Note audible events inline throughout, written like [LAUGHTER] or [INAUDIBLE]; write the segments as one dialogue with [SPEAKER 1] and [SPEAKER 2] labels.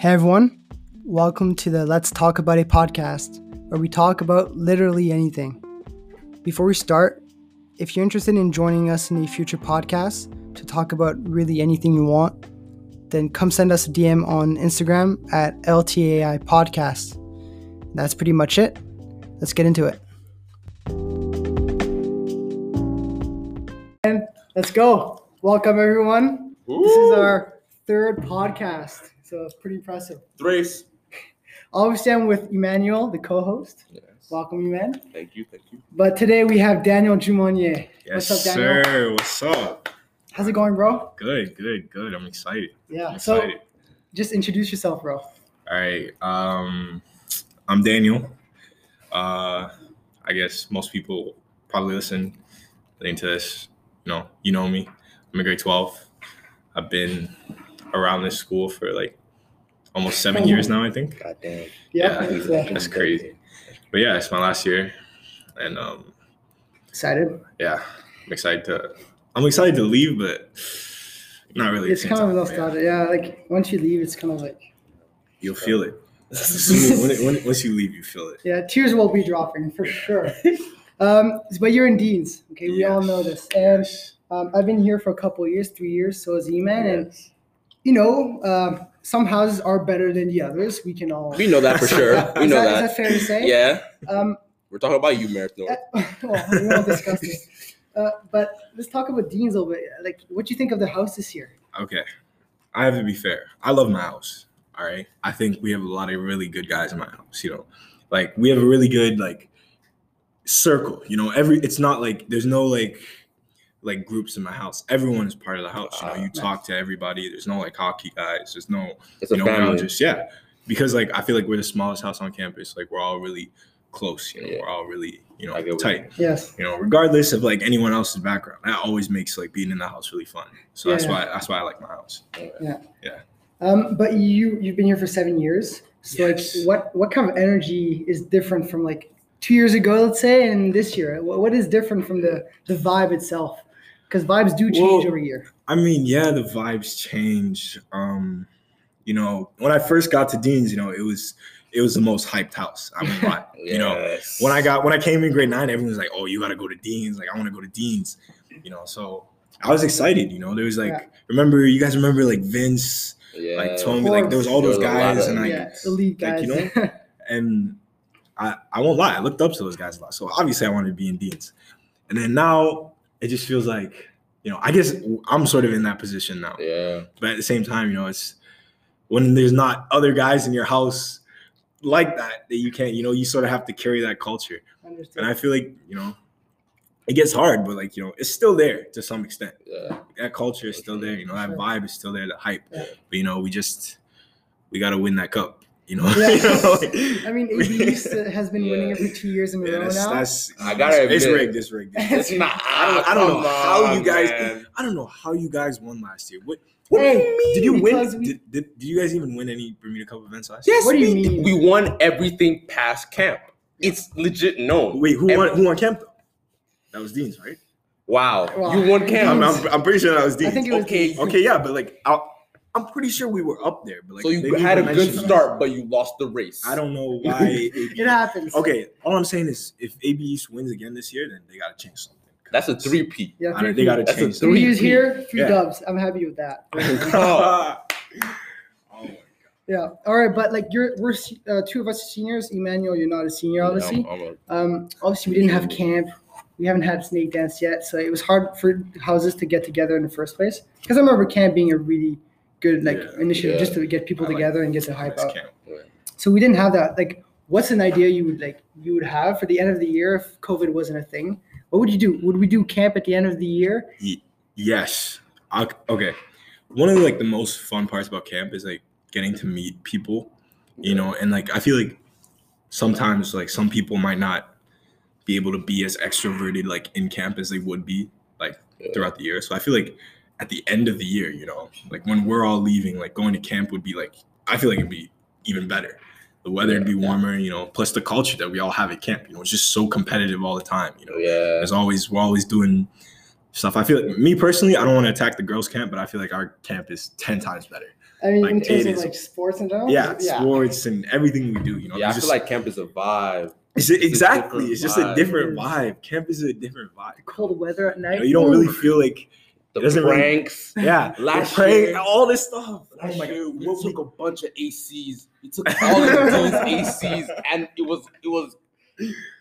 [SPEAKER 1] Hey everyone, welcome to the Let's Talk About It podcast, where we talk about literally anything. Before we start, if you're interested in joining us in a future podcast to talk about really anything you want, then come send us a DM on Instagram at LTAI Podcast. That's pretty much it. Let's get into it. And let's go. Welcome everyone. This is our third podcast, so it's pretty impressive.
[SPEAKER 2] Thrace. [LAUGHS]
[SPEAKER 1] Obviously, I'm with Emmanuel, the co-host.
[SPEAKER 2] Yes.
[SPEAKER 1] Welcome, Eman.
[SPEAKER 2] Thank you. Thank you.
[SPEAKER 1] But today we have Daniel Jumonier.
[SPEAKER 3] Yes,
[SPEAKER 1] What's up, Daniel?
[SPEAKER 3] sir. What's up?
[SPEAKER 1] How's it going, bro?
[SPEAKER 3] Good, good, good. I'm excited.
[SPEAKER 1] Yeah.
[SPEAKER 3] I'm
[SPEAKER 1] So
[SPEAKER 3] excited.
[SPEAKER 1] just introduce yourself, bro.
[SPEAKER 3] All right. Um, I'm Daniel. Uh, I guess most people probably listen into this. You know, you know me. I'm in grade 12. I've been around this school for like almost seven [LAUGHS] years now. I think.
[SPEAKER 2] God damn.
[SPEAKER 1] Yeah.
[SPEAKER 3] Yeah.
[SPEAKER 1] yeah.
[SPEAKER 3] That's crazy. But yeah, it's my last year, and um,
[SPEAKER 1] Excited.
[SPEAKER 3] yeah, I'm excited to. I'm excited to leave, but not really.
[SPEAKER 1] It's kind of
[SPEAKER 3] time.
[SPEAKER 1] nostalgia. Yeah. Like once you leave, it's kind of like
[SPEAKER 3] You'll feel it. [LAUGHS] [LAUGHS] As soon as- when it- when it- once you leave, you feel it.
[SPEAKER 1] yeah, tears will be dropping for sure. um, but you're in Dean's. Okay, we all know this, and um, I've been here for a couple of years, three years. So is Eman, and you know, um, some houses are better than the others. We can all.
[SPEAKER 2] We know that for [LAUGHS] sure. We
[SPEAKER 1] is
[SPEAKER 2] know
[SPEAKER 1] that, is
[SPEAKER 2] that.
[SPEAKER 1] that fair to say?
[SPEAKER 2] Yeah.
[SPEAKER 1] Um,
[SPEAKER 2] We're talking about you, Merritt North. [LAUGHS]
[SPEAKER 1] well, we won't discuss this. Uh, but let's talk about Dean's a little bit. Like, what do you think of the house this year?
[SPEAKER 3] Okay. I have to be fair. I love my house. All right. I think we have a lot of really good guys in my house. You know, like we have a really good like circle. You know, every it's not like there's no like like groups in my house. Everyone is part of the house. You know,
[SPEAKER 2] Ah,
[SPEAKER 3] you talk to everybody. There's no like hockey guys. There's no
[SPEAKER 2] It's a
[SPEAKER 3] you know,
[SPEAKER 2] family.
[SPEAKER 3] just yeah. Because like I feel like we're the smallest house on campus. Like we're all really close. You know,
[SPEAKER 2] Yeah.
[SPEAKER 3] we're all really you know
[SPEAKER 2] I get
[SPEAKER 3] tight.
[SPEAKER 1] Yes.
[SPEAKER 3] you know, regardless of like anyone else's background. That always makes like being in the house really fun. So that's
[SPEAKER 1] Yeah.
[SPEAKER 3] why that's why I like my house. Yeah. Yeah.
[SPEAKER 1] Um, but you you've been here for seven years. So
[SPEAKER 3] Yes.
[SPEAKER 1] like, what what kind of energy is different from like two years ago, let's say, and this year? What, what is different from the the vibe itself? Because vibes do change
[SPEAKER 3] Well,
[SPEAKER 1] over year.
[SPEAKER 3] I mean, yeah, the vibes change. Um, you know, when I first got to Dean's, you know, it was it was the most hyped house. I won't lie. [LAUGHS] You know, when I got when I came in grade nine, everyone was like, "Oh, you got to go to Dean's." Like, I want to go to Dean's. You know, so I was excited. You know, there was like,
[SPEAKER 1] Yeah.
[SPEAKER 3] remember you guys remember like Vince,
[SPEAKER 2] yeah.
[SPEAKER 3] like Tommy, like there was all those
[SPEAKER 2] was a lot
[SPEAKER 3] guys,
[SPEAKER 2] of-
[SPEAKER 3] and like
[SPEAKER 1] yeah, elite guys.
[SPEAKER 3] like, you know, [LAUGHS] and I, I won't lie, I looked up to those guys a lot. So obviously I wanted to be in Dean's. And then now it just feels like, you know, I guess I'm sort of in that position now.
[SPEAKER 2] Yeah.
[SPEAKER 3] But at the same time, you know, it's when there's not other guys in your house like that, that you can't, you know, you sort of have to carry that culture.
[SPEAKER 1] Understood.
[SPEAKER 3] And I feel like, you know, it gets hard, but like, you know, it's still there to some extent.
[SPEAKER 2] Yeah.
[SPEAKER 3] That culture is still there, you know, that vibe is still there, the hype.
[SPEAKER 1] Yeah.
[SPEAKER 3] But you know, we just we gotta win that cup. You know,
[SPEAKER 1] Yeah. [LAUGHS]
[SPEAKER 3] You know, like-
[SPEAKER 1] I mean, AB [LAUGHS] has been winning it
[SPEAKER 2] Yeah.
[SPEAKER 1] for two years in a
[SPEAKER 3] Yeah,
[SPEAKER 1] row
[SPEAKER 3] that's,
[SPEAKER 1] now.
[SPEAKER 3] that's
[SPEAKER 2] I gotta
[SPEAKER 3] it's
[SPEAKER 2] admit-
[SPEAKER 3] rigged. It's rigged.
[SPEAKER 1] It's
[SPEAKER 2] not.
[SPEAKER 3] I don't, I don't know
[SPEAKER 2] Come
[SPEAKER 3] how you guys.
[SPEAKER 2] man.
[SPEAKER 3] I don't know how you guys won last year. What? What
[SPEAKER 1] Hey,
[SPEAKER 3] do you mean? Did you win?
[SPEAKER 1] we-
[SPEAKER 3] did, did, did you guys even win any Bermuda Cup events last year?
[SPEAKER 2] Yes,
[SPEAKER 1] What do you
[SPEAKER 2] we,
[SPEAKER 1] mean?
[SPEAKER 2] we won everything past camp. It's legit known.
[SPEAKER 3] Wait, who
[SPEAKER 2] Every-
[SPEAKER 3] won? Who won camp though? That was Dean's, right?
[SPEAKER 2] Wow.
[SPEAKER 1] Wow.
[SPEAKER 2] You won
[SPEAKER 3] I'm,
[SPEAKER 2] camp.
[SPEAKER 3] I'm, I'm pretty sure that was Dean's.
[SPEAKER 1] I think it was
[SPEAKER 2] Okay.
[SPEAKER 1] Dean's.
[SPEAKER 3] okay, yeah, but like, i I'm pretty sure we were up there. But like,
[SPEAKER 2] so you had a
[SPEAKER 3] even
[SPEAKER 2] good
[SPEAKER 3] mention us.
[SPEAKER 2] start, but you lost the race.
[SPEAKER 3] I don't know [LAUGHS] why.
[SPEAKER 1] It happens.
[SPEAKER 3] okay, all I'm saying is, if AB East wins again this year, then they gotta change something.
[SPEAKER 2] That's a three P.
[SPEAKER 1] Yeah, three
[SPEAKER 3] don't- they gotta
[SPEAKER 1] feet.
[SPEAKER 2] That's a
[SPEAKER 3] change
[SPEAKER 1] Three
[SPEAKER 3] something.
[SPEAKER 1] years here, three
[SPEAKER 3] Yeah.
[SPEAKER 1] dubs. I'm happy with that. [LAUGHS]
[SPEAKER 2] Oh.
[SPEAKER 3] oh
[SPEAKER 1] Yeah. All right, but like you're, we're uh, two of us are seniors. Emmanuel, you're not a senior, obviously.
[SPEAKER 2] I'm- I'm a-
[SPEAKER 1] Um, obviously, we didn't have camp. We haven't had snake dance yet, so it was hard for houses to get together in the first place. Because I remember camp being a really good like
[SPEAKER 3] Yeah.
[SPEAKER 1] initiative
[SPEAKER 2] Yeah.
[SPEAKER 1] just to get people
[SPEAKER 3] I like
[SPEAKER 1] together and get the hype
[SPEAKER 3] Nice
[SPEAKER 1] out. So we didn't have that. Like, what's an idea you would like you would have for the end of the year if COVID wasn't a thing? What would you do? Would we do camp at the end of the year?
[SPEAKER 3] Yes. I, okay. One of the, like the most fun parts about camp is like getting to meet people, you know, and like I feel like sometimes like some people might not be able to be as extroverted like in camp as they would be like throughout the year. So I feel like at the end of the year, you know, like when we're all leaving, like going to camp would be like I feel like it'd be even better. The weather would be warmer, you know, plus the culture that we all have at camp, you know, it's just so competitive all the time, you know.
[SPEAKER 2] Oh, yeah.
[SPEAKER 3] There's always we're always doing stuff. I feel like me personally, I don't want to attack the girls' camp, but I feel like our camp is ten times better.
[SPEAKER 1] I mean,
[SPEAKER 3] Like,
[SPEAKER 1] in terms of
[SPEAKER 3] is-
[SPEAKER 1] like sports and general.
[SPEAKER 3] yeah, sports and everything we do. You know,
[SPEAKER 2] yeah, I
[SPEAKER 3] it's
[SPEAKER 2] feel like camp is a vibe.
[SPEAKER 3] it's
[SPEAKER 2] it's a
[SPEAKER 3] exactly.
[SPEAKER 2] different
[SPEAKER 3] It's just a different vibe. Camp is a different vibe.
[SPEAKER 1] Cold weather at
[SPEAKER 3] You,
[SPEAKER 1] night.
[SPEAKER 3] know, you don't really feel like
[SPEAKER 2] The
[SPEAKER 3] It doesn't really-
[SPEAKER 2] pranks. [LAUGHS]
[SPEAKER 3] yeah, [LAUGHS]
[SPEAKER 2] Last
[SPEAKER 3] the prank,
[SPEAKER 2] year-
[SPEAKER 3] all this stuff.
[SPEAKER 2] Last
[SPEAKER 3] Oh my
[SPEAKER 2] year,
[SPEAKER 3] god,
[SPEAKER 2] we
[SPEAKER 3] what we-
[SPEAKER 2] took a bunch of ACs. We took [LAUGHS] all of those ACs, and it was it was.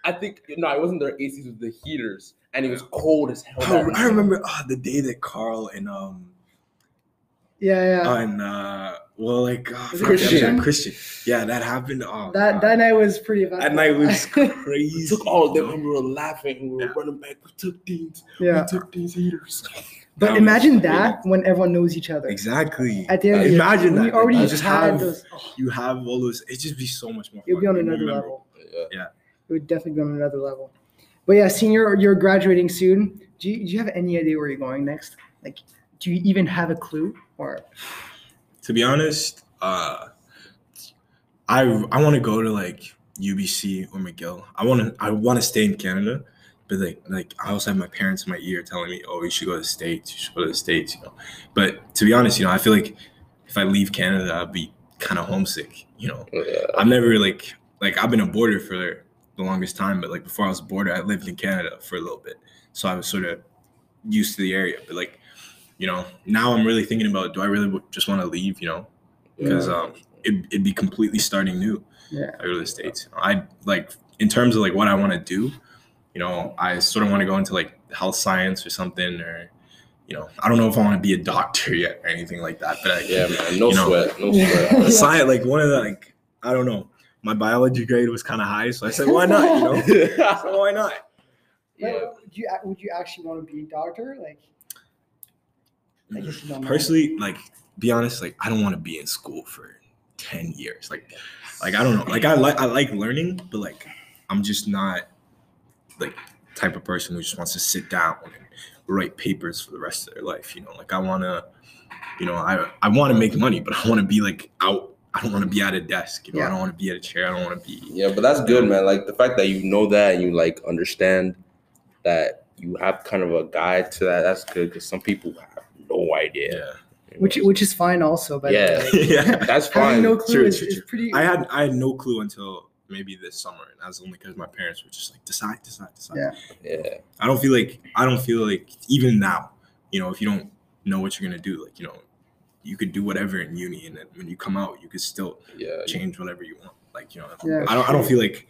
[SPEAKER 2] I think no, it wasn't their ACs. It was the heaters, and it was cold as hell. that
[SPEAKER 3] Oh, I remember uh, the day that Carl and um
[SPEAKER 1] Yeah, yeah.
[SPEAKER 3] and uh well like uh,
[SPEAKER 1] Was it
[SPEAKER 2] Christian?
[SPEAKER 3] Christian yeah that happened oh
[SPEAKER 1] that
[SPEAKER 3] God.
[SPEAKER 1] that night was pretty Bad.
[SPEAKER 3] that night was
[SPEAKER 2] We
[SPEAKER 3] crazy
[SPEAKER 2] took all of them, and we were laughing. We were
[SPEAKER 3] Yeah.
[SPEAKER 2] running back. We took these.
[SPEAKER 1] yeah.
[SPEAKER 2] We took these heaters.
[SPEAKER 1] But
[SPEAKER 3] That
[SPEAKER 1] imagine
[SPEAKER 3] was
[SPEAKER 1] that when everyone knows each other.
[SPEAKER 3] exactly
[SPEAKER 1] At the end of the year,
[SPEAKER 3] Imagine
[SPEAKER 1] we
[SPEAKER 3] that,
[SPEAKER 1] already
[SPEAKER 3] like, you
[SPEAKER 1] just
[SPEAKER 3] just
[SPEAKER 1] had
[SPEAKER 3] have-
[SPEAKER 1] those. oh,
[SPEAKER 3] you have all those it just be so much more
[SPEAKER 1] it would be on another
[SPEAKER 3] memorable.
[SPEAKER 1] level.
[SPEAKER 2] Yeah.
[SPEAKER 1] It would definitely be on another level. But yeah, senior, you're graduating soon. Do you, do you have any idea where you're going next? Like, do you even have a clue? Or
[SPEAKER 3] to be honest uh I I want to go to like UBC or McGill I want to I want to stay in Canada but like like I also have my parents in my ear telling me oh you should go to the states you should go to the states you know but to be honest you know I feel like if I leave Canada I'll be kind of homesick you know
[SPEAKER 2] Yeah.
[SPEAKER 3] I've never like like I've been a boarder for the longest time, but like before I was a boarder, I lived in Canada for a little bit, so I was sort of used to the area. But like, you know, now I'm really thinking about do I really just want to leave? You know, because um, it, it'd be completely starting new.
[SPEAKER 1] yeah,
[SPEAKER 3] I go to the states. I like in terms of like what I want to do. You know, I sort of want to go into like health science or something, or you know, I don't know if I want to be a doctor yet or anything like that. But I,
[SPEAKER 2] Yeah, man. No
[SPEAKER 3] You know.
[SPEAKER 2] sweat. No sweat.
[SPEAKER 3] the science, like one of the like, I don't know. My biology grade was kind of high, so I said, why not? You know, [LAUGHS] so why not?
[SPEAKER 2] yeah.
[SPEAKER 1] But Would you would you actually want to be a doctor? Like, I guess you don't know.
[SPEAKER 3] Personally, like, be honest, like, I don't want to be in school for ten years. Like, like I don't know. Like, I like I like learning, but like, I'm just not like type of person who just wants to sit down and write papers for the rest of their life. You know, like I want to, you know, I I want to make money, but I want to be like out. I don't want to be at a desk. You know,
[SPEAKER 1] Yeah.
[SPEAKER 3] I don't want to be at a chair. I don't want to be.
[SPEAKER 2] Yeah, but that's good, man. Like the fact that you know that and you like understand that you have kind of a guide to that. That's good because some people have no idea.
[SPEAKER 3] Yeah.
[SPEAKER 1] which which is fine also. But
[SPEAKER 2] Yeah. [LAUGHS]
[SPEAKER 3] yeah.
[SPEAKER 2] That's
[SPEAKER 1] having
[SPEAKER 2] fine.
[SPEAKER 1] no clue
[SPEAKER 3] True,
[SPEAKER 1] is,
[SPEAKER 3] true,
[SPEAKER 1] is
[SPEAKER 3] true.
[SPEAKER 1] pretty.
[SPEAKER 3] I had I had no clue until maybe this summer, and that's only because my parents were just like decide, decide, decide.
[SPEAKER 1] Yeah.
[SPEAKER 2] Yeah.
[SPEAKER 3] I don't feel like I don't feel like even now, you know, if you don't know what you're gonna do, like you know, you could do whatever in uni, and then when you come out, you could still
[SPEAKER 2] Yeah.
[SPEAKER 3] change whatever you want. Like you know,
[SPEAKER 1] Yeah.
[SPEAKER 3] I don't I don't feel like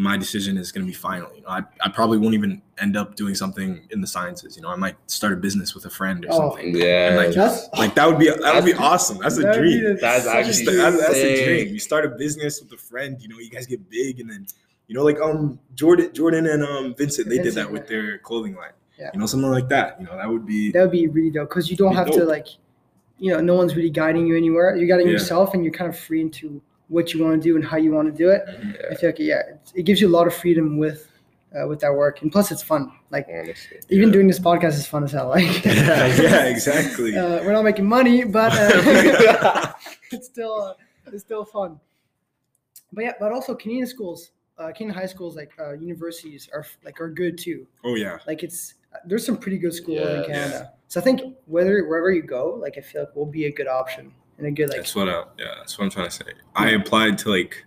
[SPEAKER 3] my decision is gonna be final. You know, I, I probably won't even end up doing something in the sciences. You know, I might start a business with a friend or
[SPEAKER 1] Oh.
[SPEAKER 3] something.
[SPEAKER 2] Yeah.
[SPEAKER 3] And like,
[SPEAKER 1] That's-
[SPEAKER 3] like that would be that would be awesome. That's a dream.
[SPEAKER 1] the-
[SPEAKER 2] That's actually-
[SPEAKER 1] dream.
[SPEAKER 3] That's, that's a dream. You start a business with a friend, you know, you guys get big and then you know, like um Jordan Jordan and um Vincent, they did that with their clothing line.
[SPEAKER 1] Yeah.
[SPEAKER 3] You know, something like that. You know, that would be
[SPEAKER 1] That would be really dope because you don't
[SPEAKER 3] Be
[SPEAKER 1] have to like, you know, no one's really guiding you anywhere. You're guiding
[SPEAKER 3] Yeah.
[SPEAKER 1] yourself, and you're kind of free into what you want to do and how you want to do it.
[SPEAKER 2] Yeah.
[SPEAKER 1] I feel like yeah, it, it gives you a lot of freedom with uh, with that work, and plus it's fun. Like
[SPEAKER 2] Honestly.
[SPEAKER 1] even
[SPEAKER 3] Yeah.
[SPEAKER 1] doing this podcast is fun as hell. Like
[SPEAKER 3] yeah, [LAUGHS] yeah, exactly. [LAUGHS]
[SPEAKER 1] uh, we're not making money, but uh, [LAUGHS] it's still uh, it's still fun. But yeah, but also Canadian schools, uh, Canadian high schools, like uh, universities are like are good too.
[SPEAKER 3] oh yeah.
[SPEAKER 1] Like it's there's some pretty good schools
[SPEAKER 2] Yeah.
[SPEAKER 1] in Canada. So I think whether wherever you go, like I feel like will be a good option and a good like
[SPEAKER 3] That's what I yeah, that's what I'm trying to say. I applied to like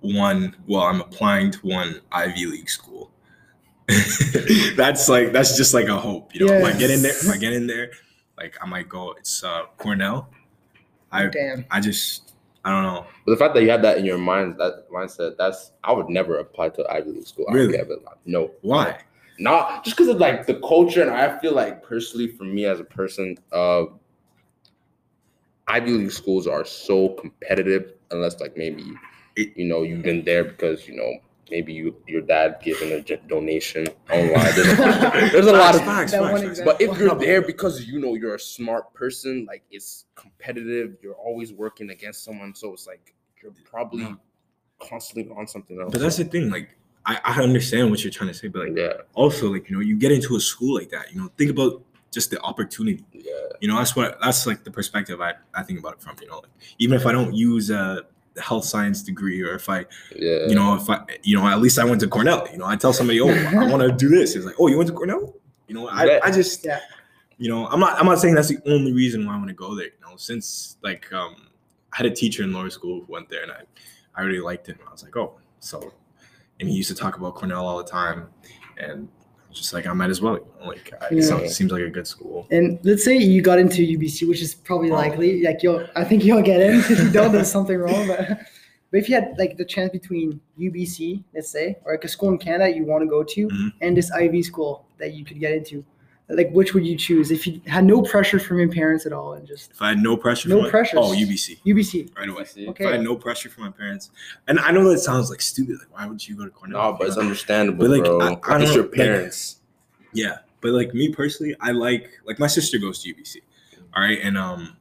[SPEAKER 3] one well, I'm applying to one Ivy League school. [LAUGHS] that's like that's just like a hope, you know. If I get in there, if I get in there, like I might go. It's uh Cornell. I
[SPEAKER 1] damn.
[SPEAKER 3] I just I don't know.
[SPEAKER 2] But the fact that you had that in your mind, that mindset, that's I would never apply to Ivy League school. I would
[SPEAKER 3] Really?
[SPEAKER 2] never- no.
[SPEAKER 3] Why?
[SPEAKER 2] Not just because of like the culture, and I feel like personally, for me as a person, uh, Ivy League schools are so competitive. Unless like maybe you know you've been there because you know maybe you your dad giving a donation online. There's a, [LAUGHS] there's a lot of
[SPEAKER 3] facts, facts, facts.
[SPEAKER 2] but if you're there because you know you're a smart person, like it's competitive, you're always working against someone, so it's like you're probably
[SPEAKER 3] No.
[SPEAKER 2] constantly on something else.
[SPEAKER 3] But that's the thing, like I, I understand what you're trying to say, but like
[SPEAKER 2] yeah,
[SPEAKER 3] also like you know, you get into a school like that, you know, think about just the opportunity.
[SPEAKER 2] yeah,
[SPEAKER 3] You know, that's what that's like the perspective I, I think about it from, you know. Like, even if I don't use a health science degree or if I
[SPEAKER 2] yeah.
[SPEAKER 3] you know, if I, you know, at least I went to Cornell. You know, I tell somebody, oh, I want to do this. It's like, oh, you went to Cornell? You know, I,
[SPEAKER 2] Yeah.
[SPEAKER 3] I just,
[SPEAKER 1] Yeah.
[SPEAKER 3] you know, I'm not I'm not saying that's the only reason why I want to go there. You know, since like um, I had a teacher in lower school who went there, and I I really liked him. I was like, oh, so, and he used to talk about Cornell all the time, and just like I might as well. Like I,
[SPEAKER 1] Yeah.
[SPEAKER 3] it seems like a good school.
[SPEAKER 1] And let's say you got into UBC, which is probably
[SPEAKER 3] Oh.
[SPEAKER 1] likely. Like you'll, I think you'll get in. If you don't, there's something wrong. But, [LAUGHS] but if you had like the chance between UBC, let's say, or like a school in Canada you want to go to,
[SPEAKER 3] Mhm.
[SPEAKER 1] and this Ivy school that you could get into, like which would you choose if you had no pressure from your parents at all and just
[SPEAKER 3] If I had no pressure,
[SPEAKER 1] No pressure.
[SPEAKER 3] Oh, UBC
[SPEAKER 1] UBC?
[SPEAKER 3] right away.
[SPEAKER 2] See?
[SPEAKER 1] Okay.
[SPEAKER 3] If I had no pressure from my parents, and I know that sounds like stupid. Like, why would you go to Cornell?
[SPEAKER 2] No, but it's understandable,
[SPEAKER 3] But, like,
[SPEAKER 2] bro.
[SPEAKER 3] I- I
[SPEAKER 2] Like,
[SPEAKER 3] don't
[SPEAKER 2] it's
[SPEAKER 3] know,
[SPEAKER 2] your
[SPEAKER 3] like-
[SPEAKER 2] parents.
[SPEAKER 3] Yeah, but like me personally, I like like my sister goes to UBC. All right, and um,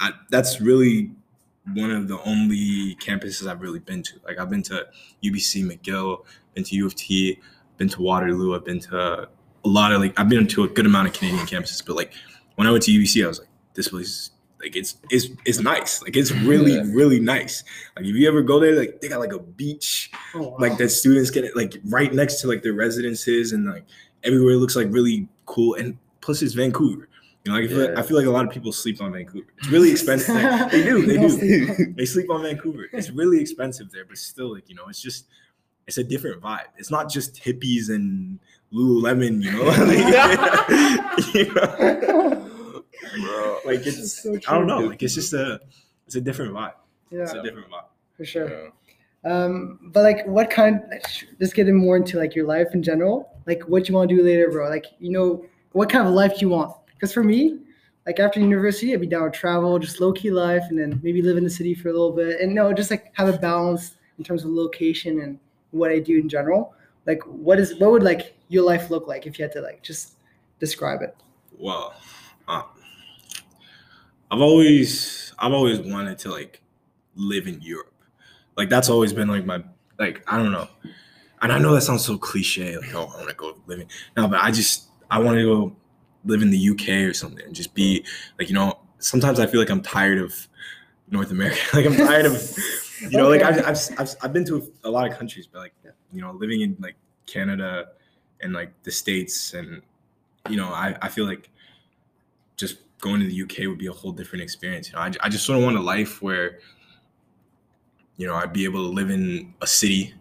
[SPEAKER 3] I, that's really one of the only campuses I've really been to. Like I've been to UBC, McGill, been to U of T, been to Waterloo. I've been to a lot of like I've been to a good amount of Canadian campuses. But like when I went to UBC, I was like, this place. Like it's it's it's nice. Like it's really
[SPEAKER 2] Yeah.
[SPEAKER 3] really nice. Like if you ever go there, like they got like a beach
[SPEAKER 1] Oh, wow.
[SPEAKER 3] like that students get it like right next to like their residences and like everywhere looks like really cool and plus it's Vancouver. You know, like I feel,
[SPEAKER 2] Yeah.
[SPEAKER 3] I feel like a lot of people sleep on Vancouver. It's really expensive. there. [LAUGHS] they do, they
[SPEAKER 1] Don't
[SPEAKER 3] do.
[SPEAKER 1] sleep.
[SPEAKER 3] they sleep on Vancouver. It's really expensive there, but still, like you know, it's just it's a different vibe. It's not just hippies and Lululemon. You know, [LAUGHS] Like, you know?
[SPEAKER 2] Bro.
[SPEAKER 3] like it's
[SPEAKER 1] So
[SPEAKER 3] I don't
[SPEAKER 1] true.
[SPEAKER 3] know. Like it's just a it's a different vibe.
[SPEAKER 1] Yeah, It's
[SPEAKER 3] a different vibe.
[SPEAKER 1] for sure.
[SPEAKER 2] Yeah.
[SPEAKER 1] Um, but like, what kind? Just getting more into like your life in general. Like, what you want to do later, bro? Like, you know, what kind of life do you want? Because for me, like after university, I'd be down to travel, just low key life, and then maybe live in the city for a little bit, and no, just like have a balance in terms of location and what I do in general. Like, what is what would like your life look like if you had to like just describe it?
[SPEAKER 3] well uh, i've always i've always wanted to like live in europe. Like that's always been like my like i don't know. And i know that sounds so cliche like oh i want to go live in no but i just i want to go live in the uk or something and just be like you know sometimes i feel like i'm tired of north america. [LAUGHS] Like i'm tired of you know like I've, I've, I've, I've been to a lot of countries but like you know living in like canada and like the states and you know i, I feel like just going to the uk would be a whole different experience you know? I, I just sort of want a life where you know i'd be able to live in a city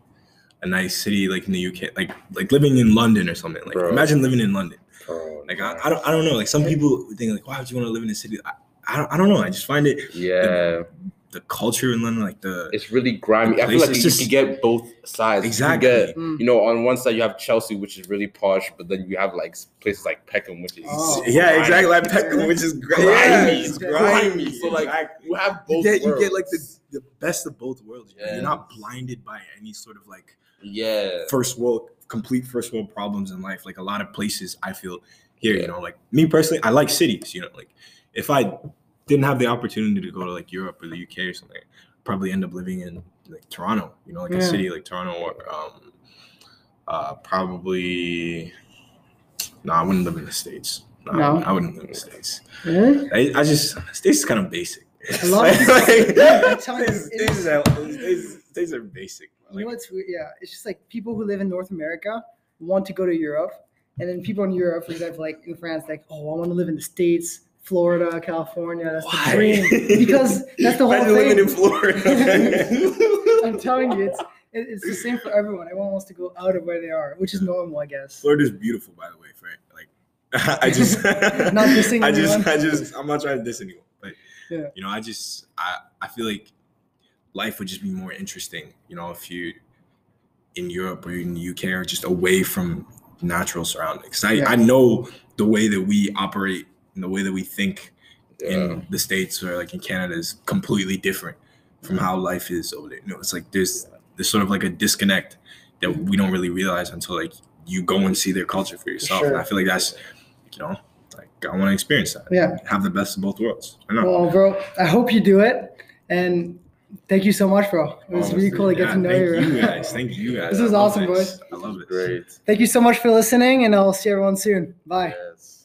[SPEAKER 3] a nice city like in the uk like like living in london or something like
[SPEAKER 2] Bro.
[SPEAKER 3] imagine living in london.
[SPEAKER 2] Oh, Bro,
[SPEAKER 3] like I, I don't i don't know like some people think like why would you want to live in a city? I, I, don't, I don't know i just find it
[SPEAKER 2] yeah,
[SPEAKER 3] the culture in london like the
[SPEAKER 2] it's really grimy. I feel like you
[SPEAKER 3] just-
[SPEAKER 2] can get both sides.
[SPEAKER 3] Exactly.
[SPEAKER 2] You, get,
[SPEAKER 1] Mm.
[SPEAKER 2] you know, on one side you have Chelsea, which is really posh, but then you have like places like Peckham, which is
[SPEAKER 1] Oh.
[SPEAKER 3] yeah exactly like Peckham, which is great
[SPEAKER 2] Grimy.
[SPEAKER 3] yeah,
[SPEAKER 2] It's
[SPEAKER 3] it's
[SPEAKER 2] grimy.
[SPEAKER 3] grimy
[SPEAKER 2] So, like,
[SPEAKER 3] exactly.
[SPEAKER 2] You have
[SPEAKER 3] you
[SPEAKER 2] both.
[SPEAKER 3] get, you get like the, the best of both worlds.
[SPEAKER 2] Yeah.
[SPEAKER 3] You're not blinded by any sort of like
[SPEAKER 2] yeah,
[SPEAKER 3] first world, complete first world problems in life. Like a lot of places, I feel here.
[SPEAKER 2] Yeah.
[SPEAKER 3] You know, like me personally, I like cities. You know, like if I didn't have the opportunity to go to like Europe or the UK or something, probably end up living in like Toronto. You know, like a city like Toronto or um, uh, probably. No, I wouldn't live in the states. No,
[SPEAKER 1] No?
[SPEAKER 3] I, wouldn't- live in the states.
[SPEAKER 1] Really?
[SPEAKER 3] I, I just states is kind of basic.
[SPEAKER 1] A lot of [LAUGHS] people- Yeah, I'm telling you,
[SPEAKER 3] States- states are- states- states are basic.
[SPEAKER 1] You know what's weird? Yeah, it's just like people who live in North America want to go to Europe, and then people in Europe, for example, like in France, like, oh, I want to live in the States, Florida, California. That's
[SPEAKER 3] Why?
[SPEAKER 1] the dream because [LAUGHS] that's the whole
[SPEAKER 3] Imagine
[SPEAKER 1] thing.
[SPEAKER 3] living in Florida. [LAUGHS]
[SPEAKER 1] I'm telling you, it's it's the same for everyone. Everyone wants to go out of where they are, which is normal, I guess.
[SPEAKER 3] Florida's beautiful, by the way, Frank. Like, [LAUGHS] I just,
[SPEAKER 1] Not dissing
[SPEAKER 3] I just,
[SPEAKER 1] anyone.
[SPEAKER 3] I just, I'm not trying to diss anyone, but
[SPEAKER 1] Yeah.
[SPEAKER 3] you know, I just, I, I feel like life would just be more interesting, you know, if you in Europe or in the UK or just away from natural surroundings. I,
[SPEAKER 1] Yeah.
[SPEAKER 3] I know the way that we operate and the way that we think
[SPEAKER 2] yeah.
[SPEAKER 3] in the states or like in Canada is completely different from how life is over there. You know, it's like there's there's sort of like a disconnect that we don't really realize until like you go and see their culture for yourself. And I feel like that's you know, like I want to experience that.
[SPEAKER 1] Yeah.
[SPEAKER 3] Have the best of both worlds. I know.
[SPEAKER 1] Well, bro, I hope you do it, and thank you so much, bro. It was really cool to get
[SPEAKER 3] Yeah,
[SPEAKER 1] to know
[SPEAKER 3] thank
[SPEAKER 1] you.
[SPEAKER 3] you guys. Thank you guys.
[SPEAKER 1] This
[SPEAKER 3] I
[SPEAKER 1] was awesome,
[SPEAKER 3] this.
[SPEAKER 1] boys.
[SPEAKER 3] I love it.
[SPEAKER 2] Great.
[SPEAKER 1] Thank you so much for listening, and I'll see everyone soon. Bye.
[SPEAKER 2] Yes.